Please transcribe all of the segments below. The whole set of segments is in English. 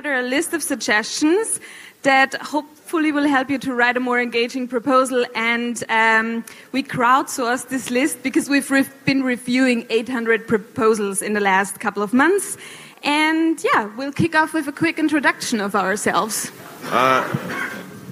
together a list of suggestions that hopefully will help you to write a more engaging proposal. And um, we crowdsourced this list because we've re been reviewing 800 proposals in the last couple of months. And yeah, we'll kick off with a quick introduction of ourselves. Uh,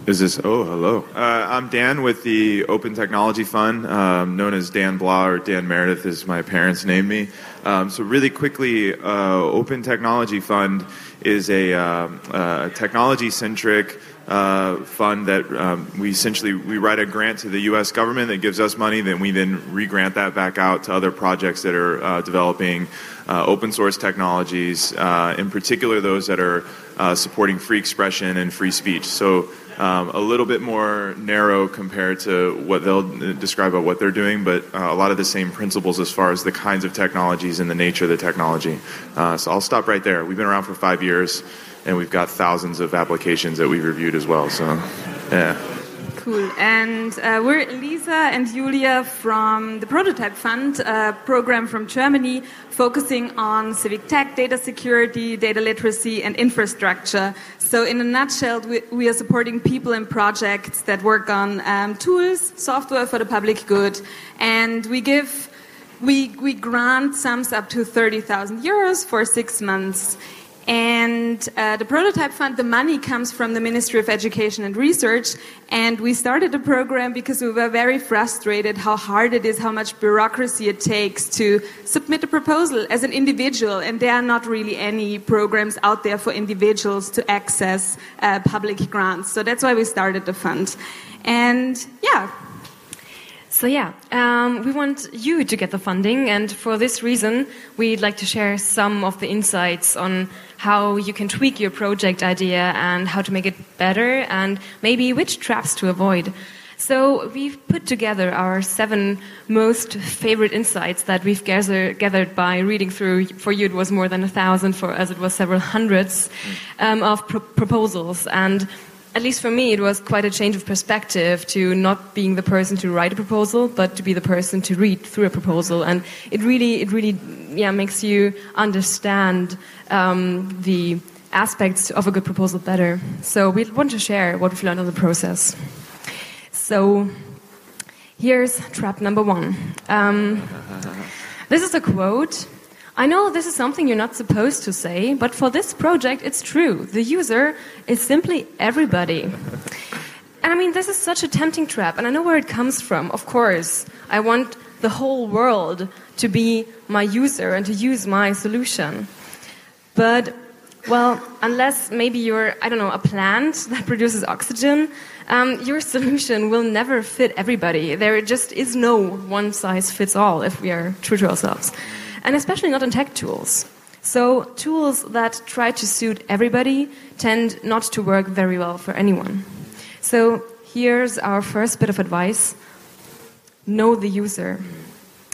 is this? Oh, hello. Uh, I'm Dan with the Open Technology Fund, um, known as Dan Blah or Dan Meredith, as my parents named me. Um, so, really quickly, uh, Open Technology Fund is a um, uh, technology-centric uh, fund that um, we essentially we write a grant to the U.S. government that gives us money, then we then re-grant that back out to other projects that are uh, developing uh, open source technologies, uh, in particular those that are uh, supporting free expression and free speech. So. Um, a little bit more narrow compared to what they'll describe about what they're doing, but uh, a lot of the same principles as far as the kinds of technologies and the nature of the technology. Uh, so I'll stop right there. We've been around for five years, and we've got thousands of applications that we've reviewed as well. So, yeah. Cool. And uh, we're Lisa and Julia from the Prototype Fund, a program from Germany focusing on civic tech, data security, data literacy, and infrastructure. So, in a nutshell, we, we are supporting people and projects that work on um, tools, software for the public good, and we give we, we grant sums up to 30,000 euros for six months. And uh, the Prototype Fund, the money comes from the Ministry of Education and Research. And we started the program because we were very frustrated how hard it is, how much bureaucracy it takes to submit a proposal as an individual. And there are not really any programs out there for individuals to access uh, public grants. So that's why we started the fund. And yeah, so yeah, um, we want you to get the funding, and for this reason, we'd like to share some of the insights on how you can tweak your project idea and how to make it better, and maybe which traps to avoid. So we've put together our seven most favorite insights that we've gather, gathered by reading through. For you, it was more than a thousand. For us, it was several hundreds um, of pro proposals, and at least for me, it was quite a change of perspective to not being the person to write a proposal, but to be the person to read through a proposal. And it really, it really, yeah, makes you understand um, the aspects of a good proposal better. So we want to share what we've learned in the process. So here's trap number one. Um, this is a quote I know this is something you're not supposed to say, but for this project, it's true. The user is simply everybody. And I mean, this is such a tempting trap, and I know where it comes from. Of course, I want the whole world to be my user and to use my solution. But, well, unless maybe you're, I don't know, a plant that produces oxygen, um, your solution will never fit everybody. There just is no one size fits all if we are true to ourselves and especially not in tech tools. So, tools that try to suit everybody tend not to work very well for anyone. So, here's our first bit of advice know the user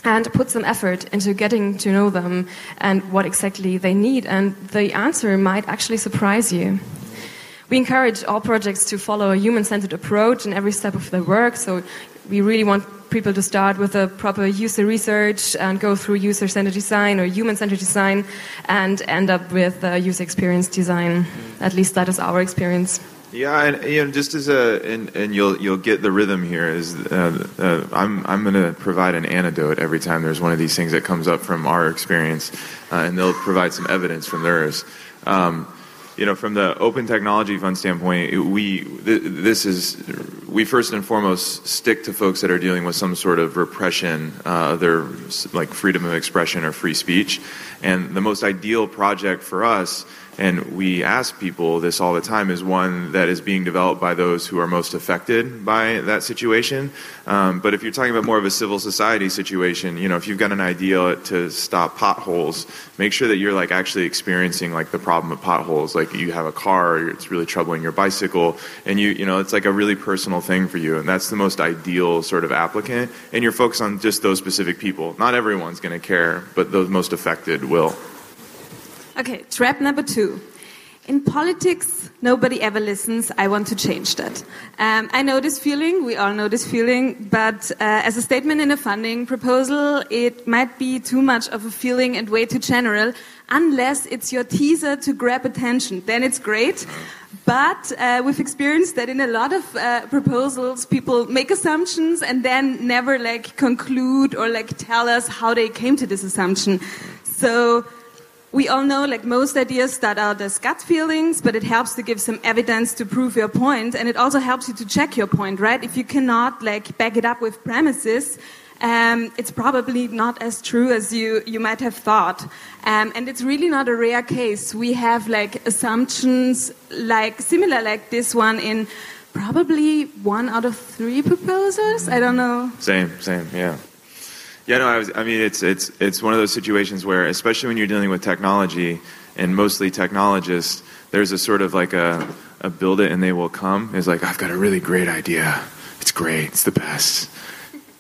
and put some effort into getting to know them and what exactly they need, and the answer might actually surprise you. We encourage all projects to follow a human centered approach in every step of their work, so we really want people to start with a proper user research and go through user centered design or human centered design and end up with user experience design. At least that is our experience. Yeah, and you know, just as a and, and you'll you'll get the rhythm here is uh, uh, I'm I'm going to provide an anecdote every time there's one of these things that comes up from our experience, uh, and they'll provide some evidence from theirs. Um, you know, from the Open Technology Fund standpoint, we this is we first and foremost stick to folks that are dealing with some sort of repression uh, their like freedom of expression or free speech, and the most ideal project for us and we ask people this all the time is one that is being developed by those who are most affected by that situation. Um, but if you're talking about more of a civil society situation, you know, if you've got an idea to stop potholes, make sure that you're like actually experiencing like the problem of potholes. Like you have a car, it's really troubling your bicycle, and you, you know, it's like a really personal thing for you, and that's the most ideal sort of applicant. And you're focused on just those specific people. Not everyone's going to care, but those most affected will. Okay, trap number two. In politics, nobody ever listens. I want to change that. Um, I know this feeling. We all know this feeling. But uh, as a statement in a funding proposal, it might be too much of a feeling and way too general, unless it's your teaser to grab attention. Then it's great. But uh, we've experienced that in a lot of uh, proposals, people make assumptions and then never like conclude or like tell us how they came to this assumption. So we all know like most ideas start out as gut feelings, but it helps to give some evidence to prove your point, and it also helps you to check your point, right? If you cannot like back it up with premises, um, it's probably not as true as you, you might have thought. Um, and it's really not a rare case. We have like assumptions like similar like this one in probably one out of three proposals. I don't know. Same, same, yeah. Yeah, no, I, was, I mean, it's, it's, it's one of those situations where, especially when you're dealing with technology and mostly technologists, there's a sort of like a, a build it and they will come. It's like, I've got a really great idea. It's great. It's the best.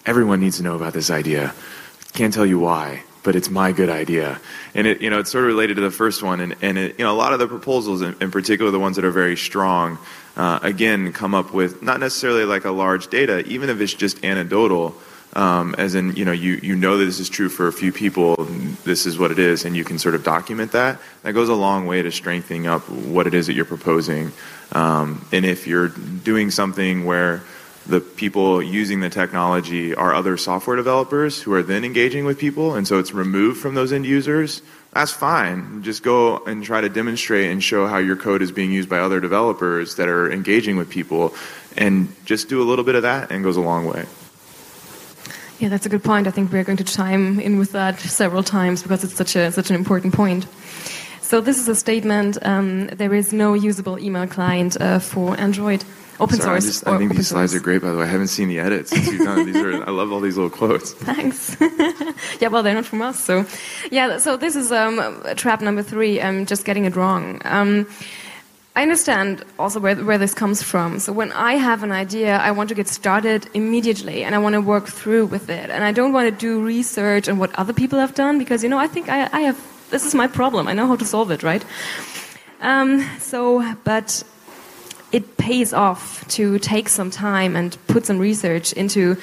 Everyone needs to know about this idea. Can't tell you why, but it's my good idea. And it, you know, it's sort of related to the first one. And, and it, you know, a lot of the proposals, in, in particular the ones that are very strong, uh, again, come up with not necessarily like a large data, even if it's just anecdotal um, as in you know you you know that this is true for a few people this is what it is and you can sort of document that. That goes a long way to strengthening up what it is that you're proposing. Um, and if you're doing something where the people using the technology are other software developers who are then engaging with people and so it's removed from those end users that's fine. Just go and try to demonstrate and show how your code is being used by other developers that are engaging with people and just do a little bit of that and goes a long way yeah, that's a good point. I think we're going to chime in with that several times because it's such a such an important point. So this is a statement. Um, there is no usable email client uh, for Android. Open Sorry, source. Just, I think these slides source. are great, by the way. I haven't seen the edits since you've done. These are, I love all these little quotes. Thanks. yeah, well, they're not from us, so yeah. So this is um, trap number three. I'm just getting it wrong. Um, I understand also where, where this comes from. So when I have an idea, I want to get started immediately and I want to work through with it. And I don't want to do research on what other people have done because, you know, I think I, I have, this is my problem. I know how to solve it, right? Um, so, but it pays off to take some time and put some research into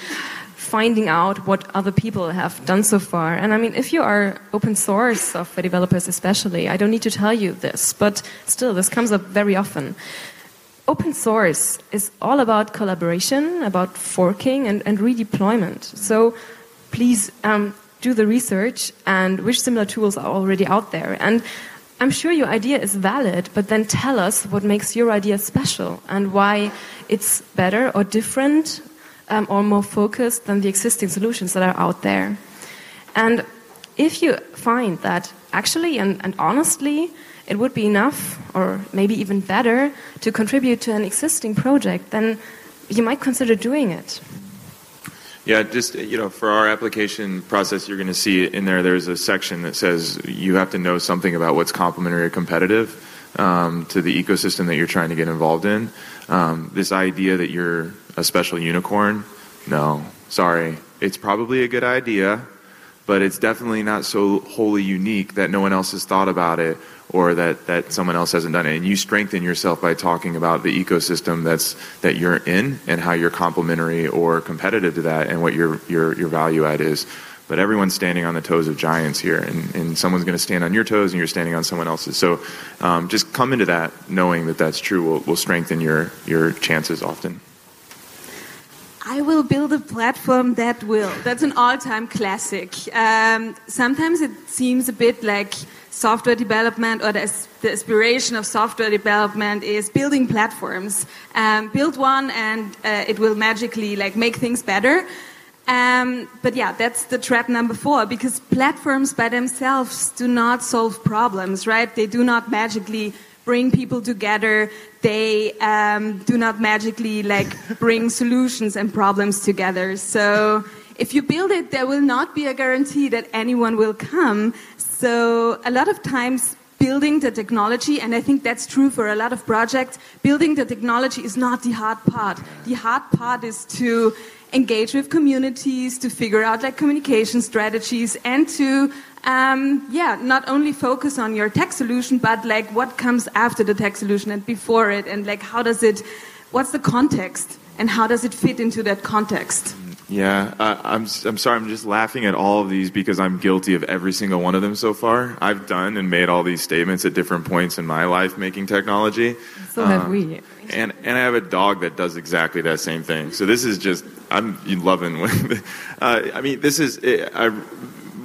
finding out what other people have done so far. And I mean, if you are open source software developers, especially, I don't need to tell you this, but still, this comes up very often. Open source is all about collaboration, about forking, and, and redeployment. So please um, do the research and which similar tools are already out there. And I'm sure your idea is valid, but then tell us what makes your idea special and why it's better or different um, or more focused than the existing solutions that are out there. And if you find that actually and, and honestly it would be enough or maybe even better to contribute to an existing project, then you might consider doing it. Yeah, just you know, for our application process, you're going to see in there. There's a section that says you have to know something about what's complementary or competitive um, to the ecosystem that you're trying to get involved in. Um, this idea that you're a special unicorn, no, sorry. It's probably a good idea, but it's definitely not so wholly unique that no one else has thought about it or that, that someone else hasn't done it. And you strengthen yourself by talking about the ecosystem that's that you're in and how you're complementary or competitive to that and what your your, your value add is. But everyone's standing on the toes of giants here, and, and someone's going to stand on your toes, and you're standing on someone else's. So um, just come into that knowing that that's true will, will strengthen your, your chances often. I will build a platform that will. That's an all time classic. Um, sometimes it seems a bit like software development or the, the aspiration of software development is building platforms. Um, build one and uh, it will magically like make things better. Um, but yeah, that's the trap number four because platforms by themselves do not solve problems, right? They do not magically bring people together. They um, do not magically like bring solutions and problems together. So if you build it, there will not be a guarantee that anyone will come. So a lot of times building the technology, and I think that's true for a lot of projects, building the technology is not the hard part. The hard part is to engage with communities, to figure out like communication strategies, and to um, yeah, not only focus on your tech solution, but like what comes after the tech solution and before it, and like how does it, what's the context, and how does it fit into that context? Yeah, uh, I'm, I'm sorry, I'm just laughing at all of these because I'm guilty of every single one of them so far. I've done and made all these statements at different points in my life making technology. So have um, we. And, and I have a dog that does exactly that same thing. So this is just, I'm loving, uh, I mean, this is, I,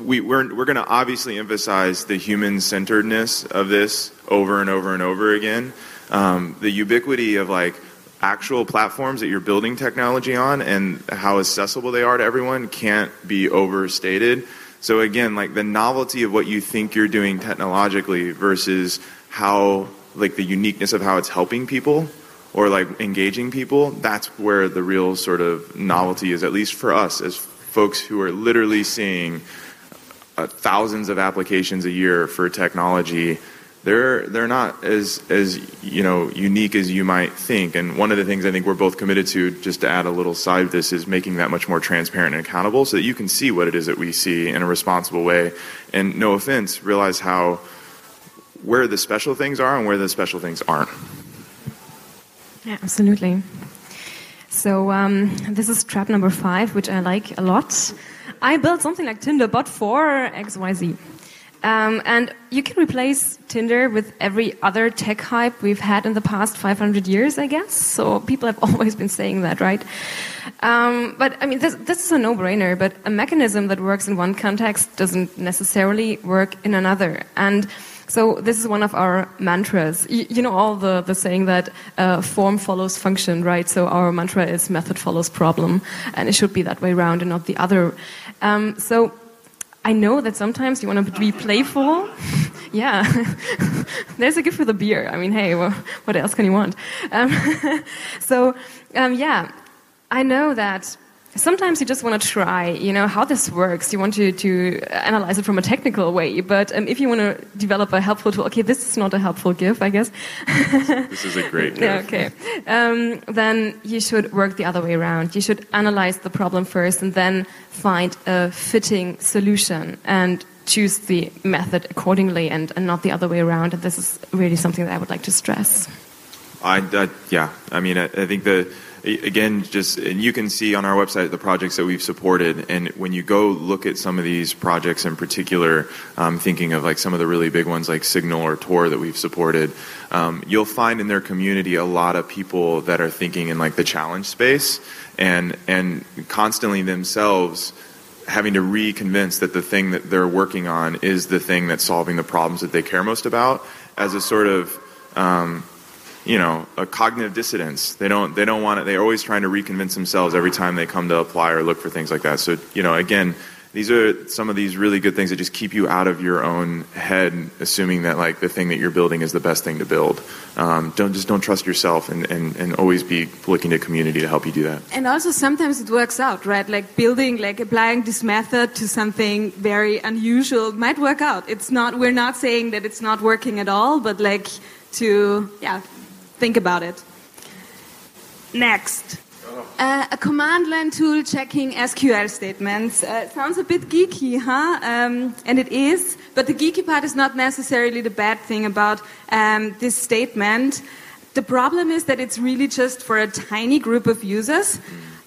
we, we're, we're going to obviously emphasize the human centeredness of this over and over and over again. Um, the ubiquity of like, actual platforms that you're building technology on and how accessible they are to everyone can't be overstated. So again, like the novelty of what you think you're doing technologically versus how like the uniqueness of how it's helping people or like engaging people, that's where the real sort of novelty is at least for us as folks who are literally seeing uh, thousands of applications a year for technology they're they're not as as you know unique as you might think. And one of the things I think we're both committed to, just to add a little side of this, is making that much more transparent and accountable, so that you can see what it is that we see in a responsible way. And no offense, realize how where the special things are and where the special things aren't. Yeah, absolutely. So um, this is trap number five, which I like a lot. I built something like Tinder, but for XYZ. Um, and you can replace Tinder with every other tech hype we've had in the past 500 years, I guess. So people have always been saying that, right? Um, but I mean, this, this is a no-brainer. But a mechanism that works in one context doesn't necessarily work in another. And so this is one of our mantras. You, you know all the, the saying that uh, form follows function, right? So our mantra is method follows problem, and it should be that way around and not the other. Um, so I know that sometimes you want to be playful. yeah, there's a gift for the beer. I mean, hey, well, what else can you want? Um, so, um, yeah, I know that sometimes you just want to try, you know, how this works. You want to, to analyze it from a technical way. But um, if you want to develop a helpful tool, okay, this is not a helpful GIF, I guess. this is a great GIF. Yeah, okay. Um, then you should work the other way around. You should analyze the problem first and then find a fitting solution and choose the method accordingly and, and not the other way around. And this is really something that I would like to stress. I, I yeah, I mean, I, I think the again, just and you can see on our website the projects that we've supported. And when you go look at some of these projects in particular, um, thinking of like some of the really big ones like Signal or Tor that we've supported, um, you'll find in their community a lot of people that are thinking in like the challenge space and and constantly themselves having to reconvince that the thing that they're working on is the thing that's solving the problems that they care most about as a sort of um, you know, a cognitive dissonance. They don't they don't want it. They're always trying to reconvince themselves every time they come to apply or look for things like that. So you know, again, these are some of these really good things that just keep you out of your own head, assuming that like the thing that you're building is the best thing to build. Um, don't just don't trust yourself, and, and and always be looking to community to help you do that. And also sometimes it works out, right? Like building, like applying this method to something very unusual might work out. It's not. We're not saying that it's not working at all, but like to yeah Think about it. Next. Uh, a command line tool checking SQL statements. Uh, sounds a bit geeky, huh? Um, and it is, but the geeky part is not necessarily the bad thing about um, this statement. The problem is that it's really just for a tiny group of users.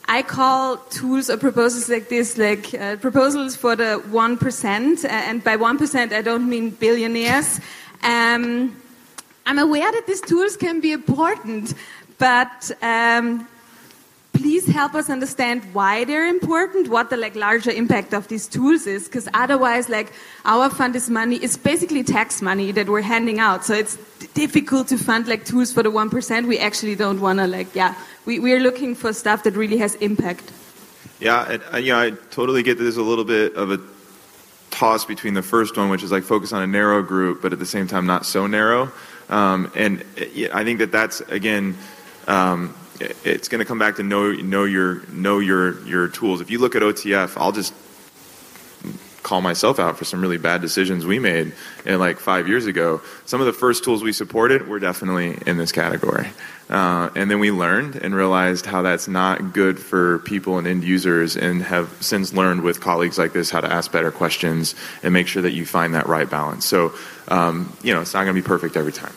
I call tools or proposals like this like uh, proposals for the 1%, and by 1% I don't mean billionaires. Um, I'm aware that these tools can be important, but um, please help us understand why they're important, what the like larger impact of these tools is, because otherwise, like our fund is money, it's basically tax money that we're handing out. So it's difficult to fund like tools for the one percent. We actually don't want to like, yeah, we we're looking for stuff that really has impact. Yeah, and, uh, yeah, I totally get that there's a little bit of a toss between the first one, which is like focus on a narrow group, but at the same time not so narrow. Um, and I think that that's again, um, it's going to come back to know know your know your your tools. If you look at OTF, I'll just call myself out for some really bad decisions we made in like five years ago. Some of the first tools we supported were definitely in this category. Uh, and then we learned and realized how that's not good for people and end users, and have since learned with colleagues like this how to ask better questions and make sure that you find that right balance. So, um, you know, it's not going to be perfect every time.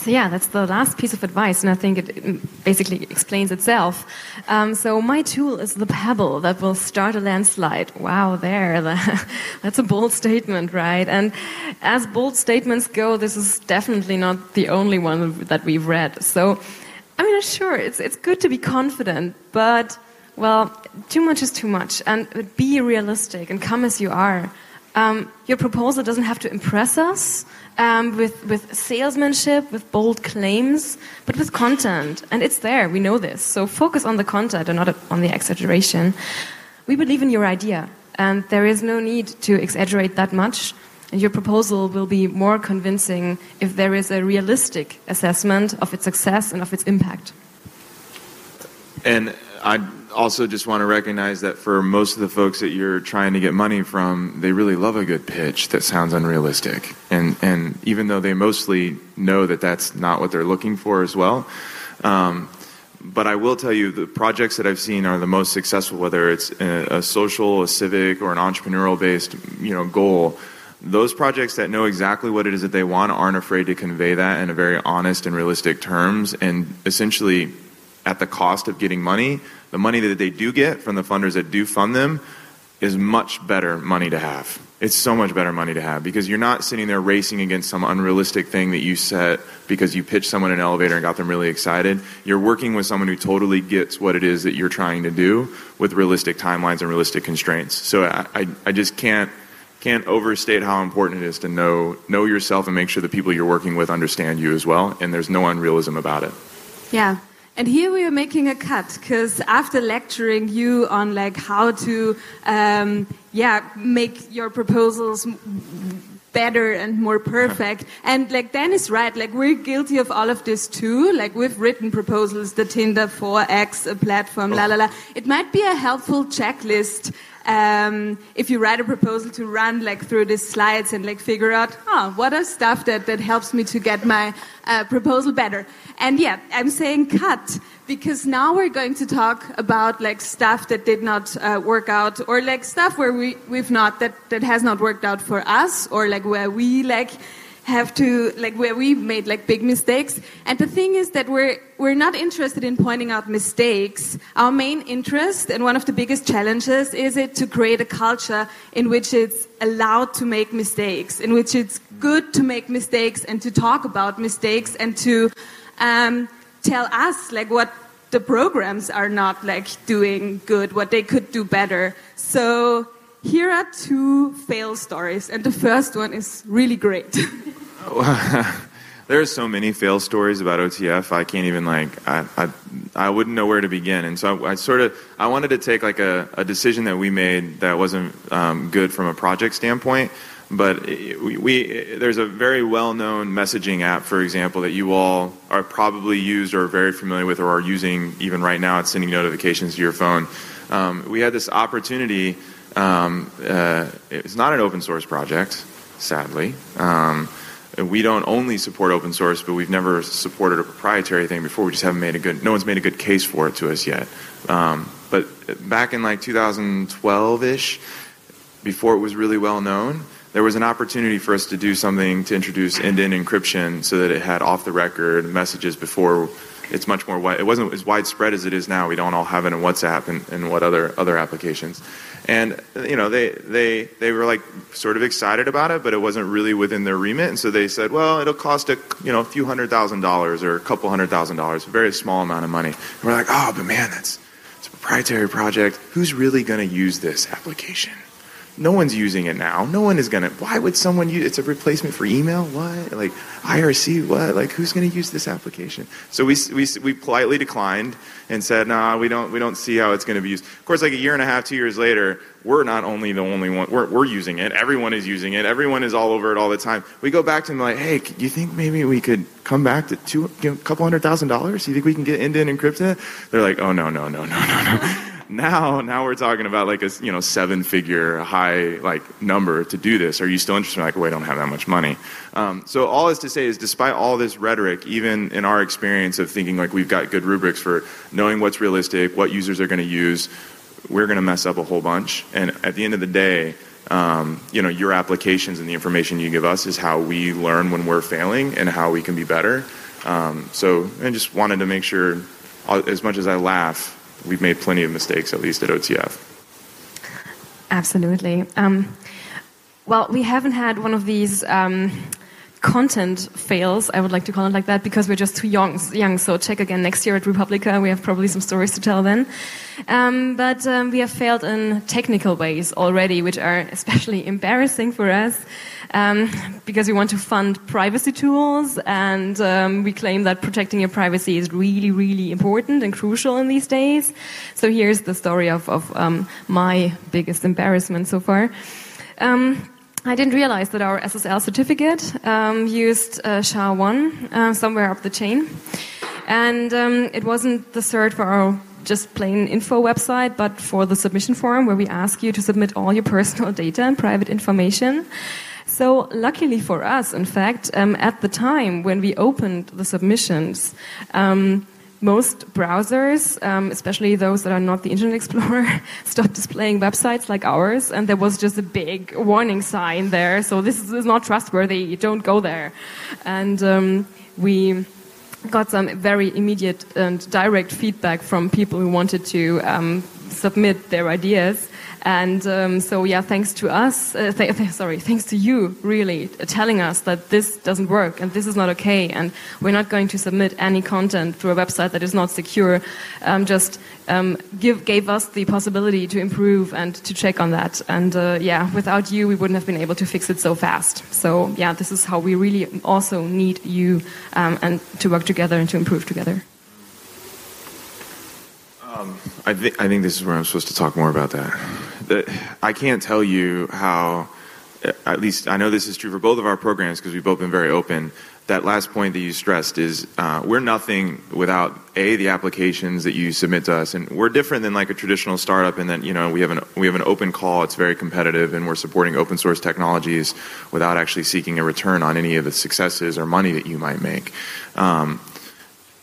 So yeah, that's the last piece of advice, and I think it, basically explains itself. Um, so my tool is the pebble that will start a landslide. Wow, there, that's a bold statement, right? And as bold statements go, this is definitely not the only one that we've read. So, I mean, sure, it's it's good to be confident, but well, too much is too much, and be realistic and come as you are. Um, your proposal doesn't have to impress us um, with, with salesmanship, with bold claims, but with content. And it's there, we know this. So focus on the content and not on the exaggeration. We believe in your idea, and there is no need to exaggerate that much. And your proposal will be more convincing if there is a realistic assessment of its success and of its impact. And I also just want to recognize that for most of the folks that you're trying to get money from, they really love a good pitch that sounds unrealistic. And and even though they mostly know that that's not what they're looking for as well. Um, but I will tell you, the projects that I've seen are the most successful, whether it's a, a social, a civic, or an entrepreneurial-based, you know, goal. Those projects that know exactly what it is that they want aren't afraid to convey that in a very honest and realistic terms, and essentially, at the cost of getting money, the money that they do get from the funders that do fund them is much better money to have. It's so much better money to have because you're not sitting there racing against some unrealistic thing that you set because you pitched someone an elevator and got them really excited. You're working with someone who totally gets what it is that you're trying to do with realistic timelines and realistic constraints. So I, I, I just can't can't overstate how important it is to know know yourself and make sure the people you're working with understand you as well and there's no unrealism about it. Yeah, and here we are making a cut because after lecturing you on like how to, um, yeah, make your proposals better and more perfect. And like Dan is right, like we're guilty of all of this too. Like we've written proposals, the Tinder 4X, a platform, la la la. It might be a helpful checklist um, if you write a proposal to run like through these slides and like figure out, oh, what are stuff that, that helps me to get my uh, proposal better. And yeah, I'm saying cut because now we're going to talk about like stuff that did not uh, work out or like stuff where we, we've not, that, that has not worked out for us or like where we like have to like where we made like big mistakes. And the thing is that we're we're not interested in pointing out mistakes. Our main interest and one of the biggest challenges is it to create a culture in which it's allowed to make mistakes in which it's good to make mistakes and to talk about mistakes and to um, tell us like what the programs are not like doing good what they could do better so here are two fail stories, and the first one is really great. there are so many fail stories about OTF. I can't even like I I, I wouldn't know where to begin. And so I, I sort of I wanted to take like a, a decision that we made that wasn't um, good from a project standpoint. But there's a very well-known messaging app, for example, that you all are probably used or very familiar with or are using even right now. It's sending notifications to your phone. Um, we had this opportunity um, uh, it's not an open source project, sadly. Um, we don't only support open source, but we've never supported a proprietary thing before. We just haven't made a good. No one's made a good case for it to us yet. But back in like 2012 ish, before it was really well known, there was an opportunity for us to do something to introduce end-to-end encryption so that it had off-the-record messages before it's much more. It wasn't as widespread as it is now. We don't all have it in WhatsApp and, and what other other applications. And you know, they they they were like sort of excited about it, but it wasn't really within their remit. And so they said, well, it'll cost a you know a few hundred thousand dollars or a couple hundred thousand dollars, a very small amount of money. And we're like, oh, but man, that's it's a proprietary project. Who's really going to use this application? No one's using it now. No one is going to. Why would someone use It's a replacement for email? What? Like IRC? What? Like who's going to use this application? So we, we, we politely declined and said, nah, we don't, we don't see how it's going to be used. Of course, like a year and a half, two years later, we're not only the only one, we're, we're using it. Everyone is using it. Everyone is all over it all the time. We go back to them like, hey, do you think maybe we could come back to two, a couple hundred thousand dollars? Do you think we can get end-to-end encrypted? They're like, oh, no, no, no, no, no, no now now we're talking about like a you know seven figure high like number to do this. Are you still interested? Like well, i don't have that much money. Um, so all is to say is despite all this rhetoric even in our experience of thinking like we've got good rubrics for knowing what's realistic what users are going to use we're going to mess up a whole bunch. And at the end of the day um, you know your applications and the information you give us is how we learn when we're failing and how we can be better. Um, so i just wanted to make sure as much as i laugh we've made plenty of mistakes, at least at OTF. Absolutely. Um, well, we haven't had one of these um, content fails, I would like to call it like that, because we're just too young. young so check again next year at re:publica. We have probably some stories to tell then. Um, but um, we have failed in technical ways already, which are especially embarrassing for us. Um, because we want to fund privacy tools, and um, we claim that protecting your privacy is really, really important and crucial in these days. So here's the story of, of um, my biggest embarrassment so far. Um, I didn't realize that our SSL certificate um, used uh, SHA-1 uh, somewhere up the chain. And um, it wasn't the cert for our just plain info website, but for the submission form where we ask you to submit all your personal data and private information. So, luckily for us, in fact, um, at the time when we opened the submissions, um, most browsers, um, especially those that are not the Internet Explorer, stopped displaying websites like ours, and there was just a big warning sign there. So this is not trustworthy. Don't go there. And um, we got some very immediate and direct feedback from people who wanted to um, submit their ideas. And um, so, yeah, thanks to us, uh, th th sorry, thanks to you, really, uh, telling us that this doesn't work and this is not okay, and we're not going to submit any content through a website that is not secure, um, just um, give, gave us the possibility to improve and to check on that. And uh, yeah, without you, we wouldn't have been able to fix it so fast. So, yeah, this is how we really also need you um, and to work together and to improve together. Um, I, th- I think this is where I'm supposed to talk more about that. I can't tell you how, at least I know this is true for both of our programs because we've both been very open. That last point that you stressed is uh, we're nothing without a the applications that you submit to us, and we're different than like a traditional startup in that you know we have an we have an open call. It's very competitive, and we're supporting open source technologies without actually seeking a return on any of the successes or money that you might make. Um,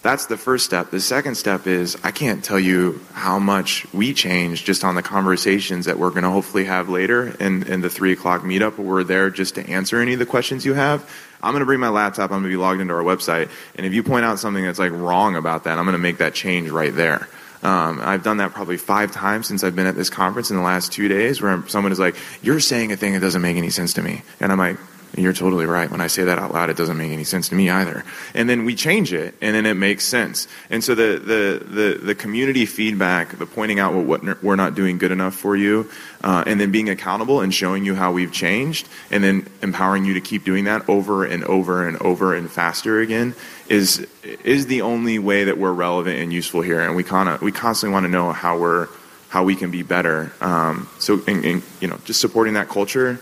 that's the first step. The second step is I can't tell you how much we changed just on the conversations that we're going to hopefully have later in, in the three o'clock meetup we're there just to answer any of the questions you have. I'm going to bring my laptop. I'm going to be logged into our website. And if you point out something that's like wrong about that, I'm going to make that change right there. Um, I've done that probably five times since I've been at this conference in the last two days where someone is like, you're saying a thing that doesn't make any sense to me. And I'm like, you're totally right. When I say that out loud, it doesn't make any sense to me either. And then we change it, and then it makes sense. And so the the the, the community feedback, the pointing out what, what we're not doing good enough for you, uh, and then being accountable and showing you how we've changed, and then empowering you to keep doing that over and over and over and faster again is is the only way that we're relevant and useful here. And we kind of we constantly want to know how we're how we can be better. Um, so, and, and, you know, just supporting that culture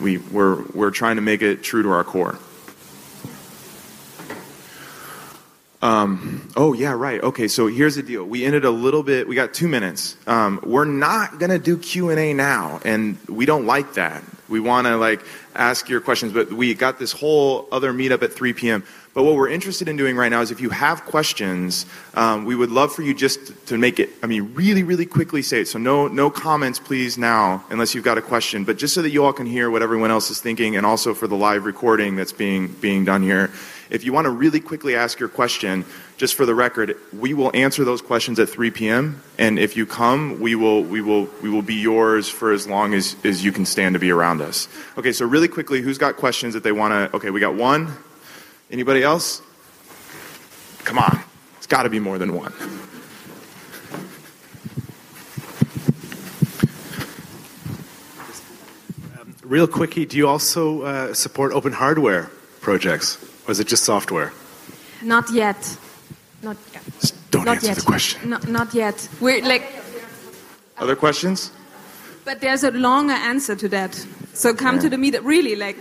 we, we're, we're trying to make it true to our core. Um, oh yeah, right. Okay, so here's the deal. We ended a little bit. We got two minutes. Um, we're not gonna do Q and A now, and we don't like that. We want to like ask your questions, but we got this whole other meetup at 3 p.m. But what we're interested in doing right now is if you have questions, um, we would love for you just to make it, I mean, really, really quickly say it. So no, no comments, please, now, unless you've got a question. But just so that you all can hear what everyone else is thinking, and also for the live recording that's being, being done here. If you want to really quickly ask your question, just for the record, we will answer those questions at 3 p.m. And if you come, we will, we will, we will be yours for as long as, as you can stand to be around us. Okay, so really quickly, who's got questions that they want to? Okay, we got one. Anybody else? Come on. It's got to be more than one. Um, real quickie, do you also uh, support open hardware projects, or is it just software? Not yet. Not yet. Just don't not answer yet. the question. No, not yet. We're like, Other questions? but there's a longer answer to that. So come Yeah. to the meetup. Really, like,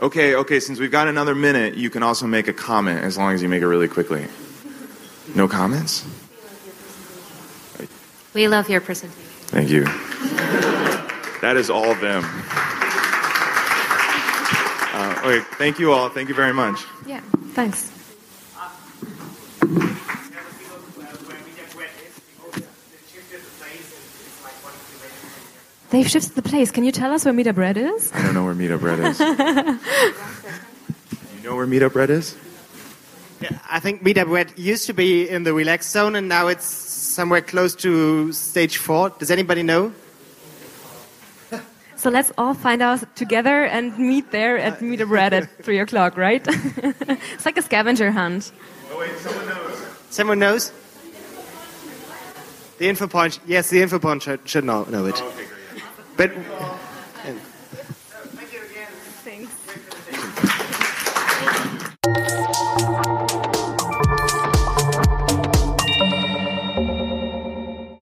Okay, okay, since we've got another minute, you can also make a comment as long as you make it really quickly. No comments? We love your presentation. Thank you. That is all of them. Uh, okay, thank you all. Thank you very much. Yeah, thanks. They've shifted the place. Can you tell us where Meetup Red is? I don't know where Meetup Red is. you know where Meetup Red is? Yeah, I think Meetup Red used to be in the relaxed zone, and now it's somewhere close to stage four. Does anybody know? So let's all find out together and meet there at uh, Meetup Red at three o'clock, right? it's like a scavenger hunt. Oh wait, someone knows. Someone knows? The info point. Yes, the info point should, should know, know it. Oh, okay, great. But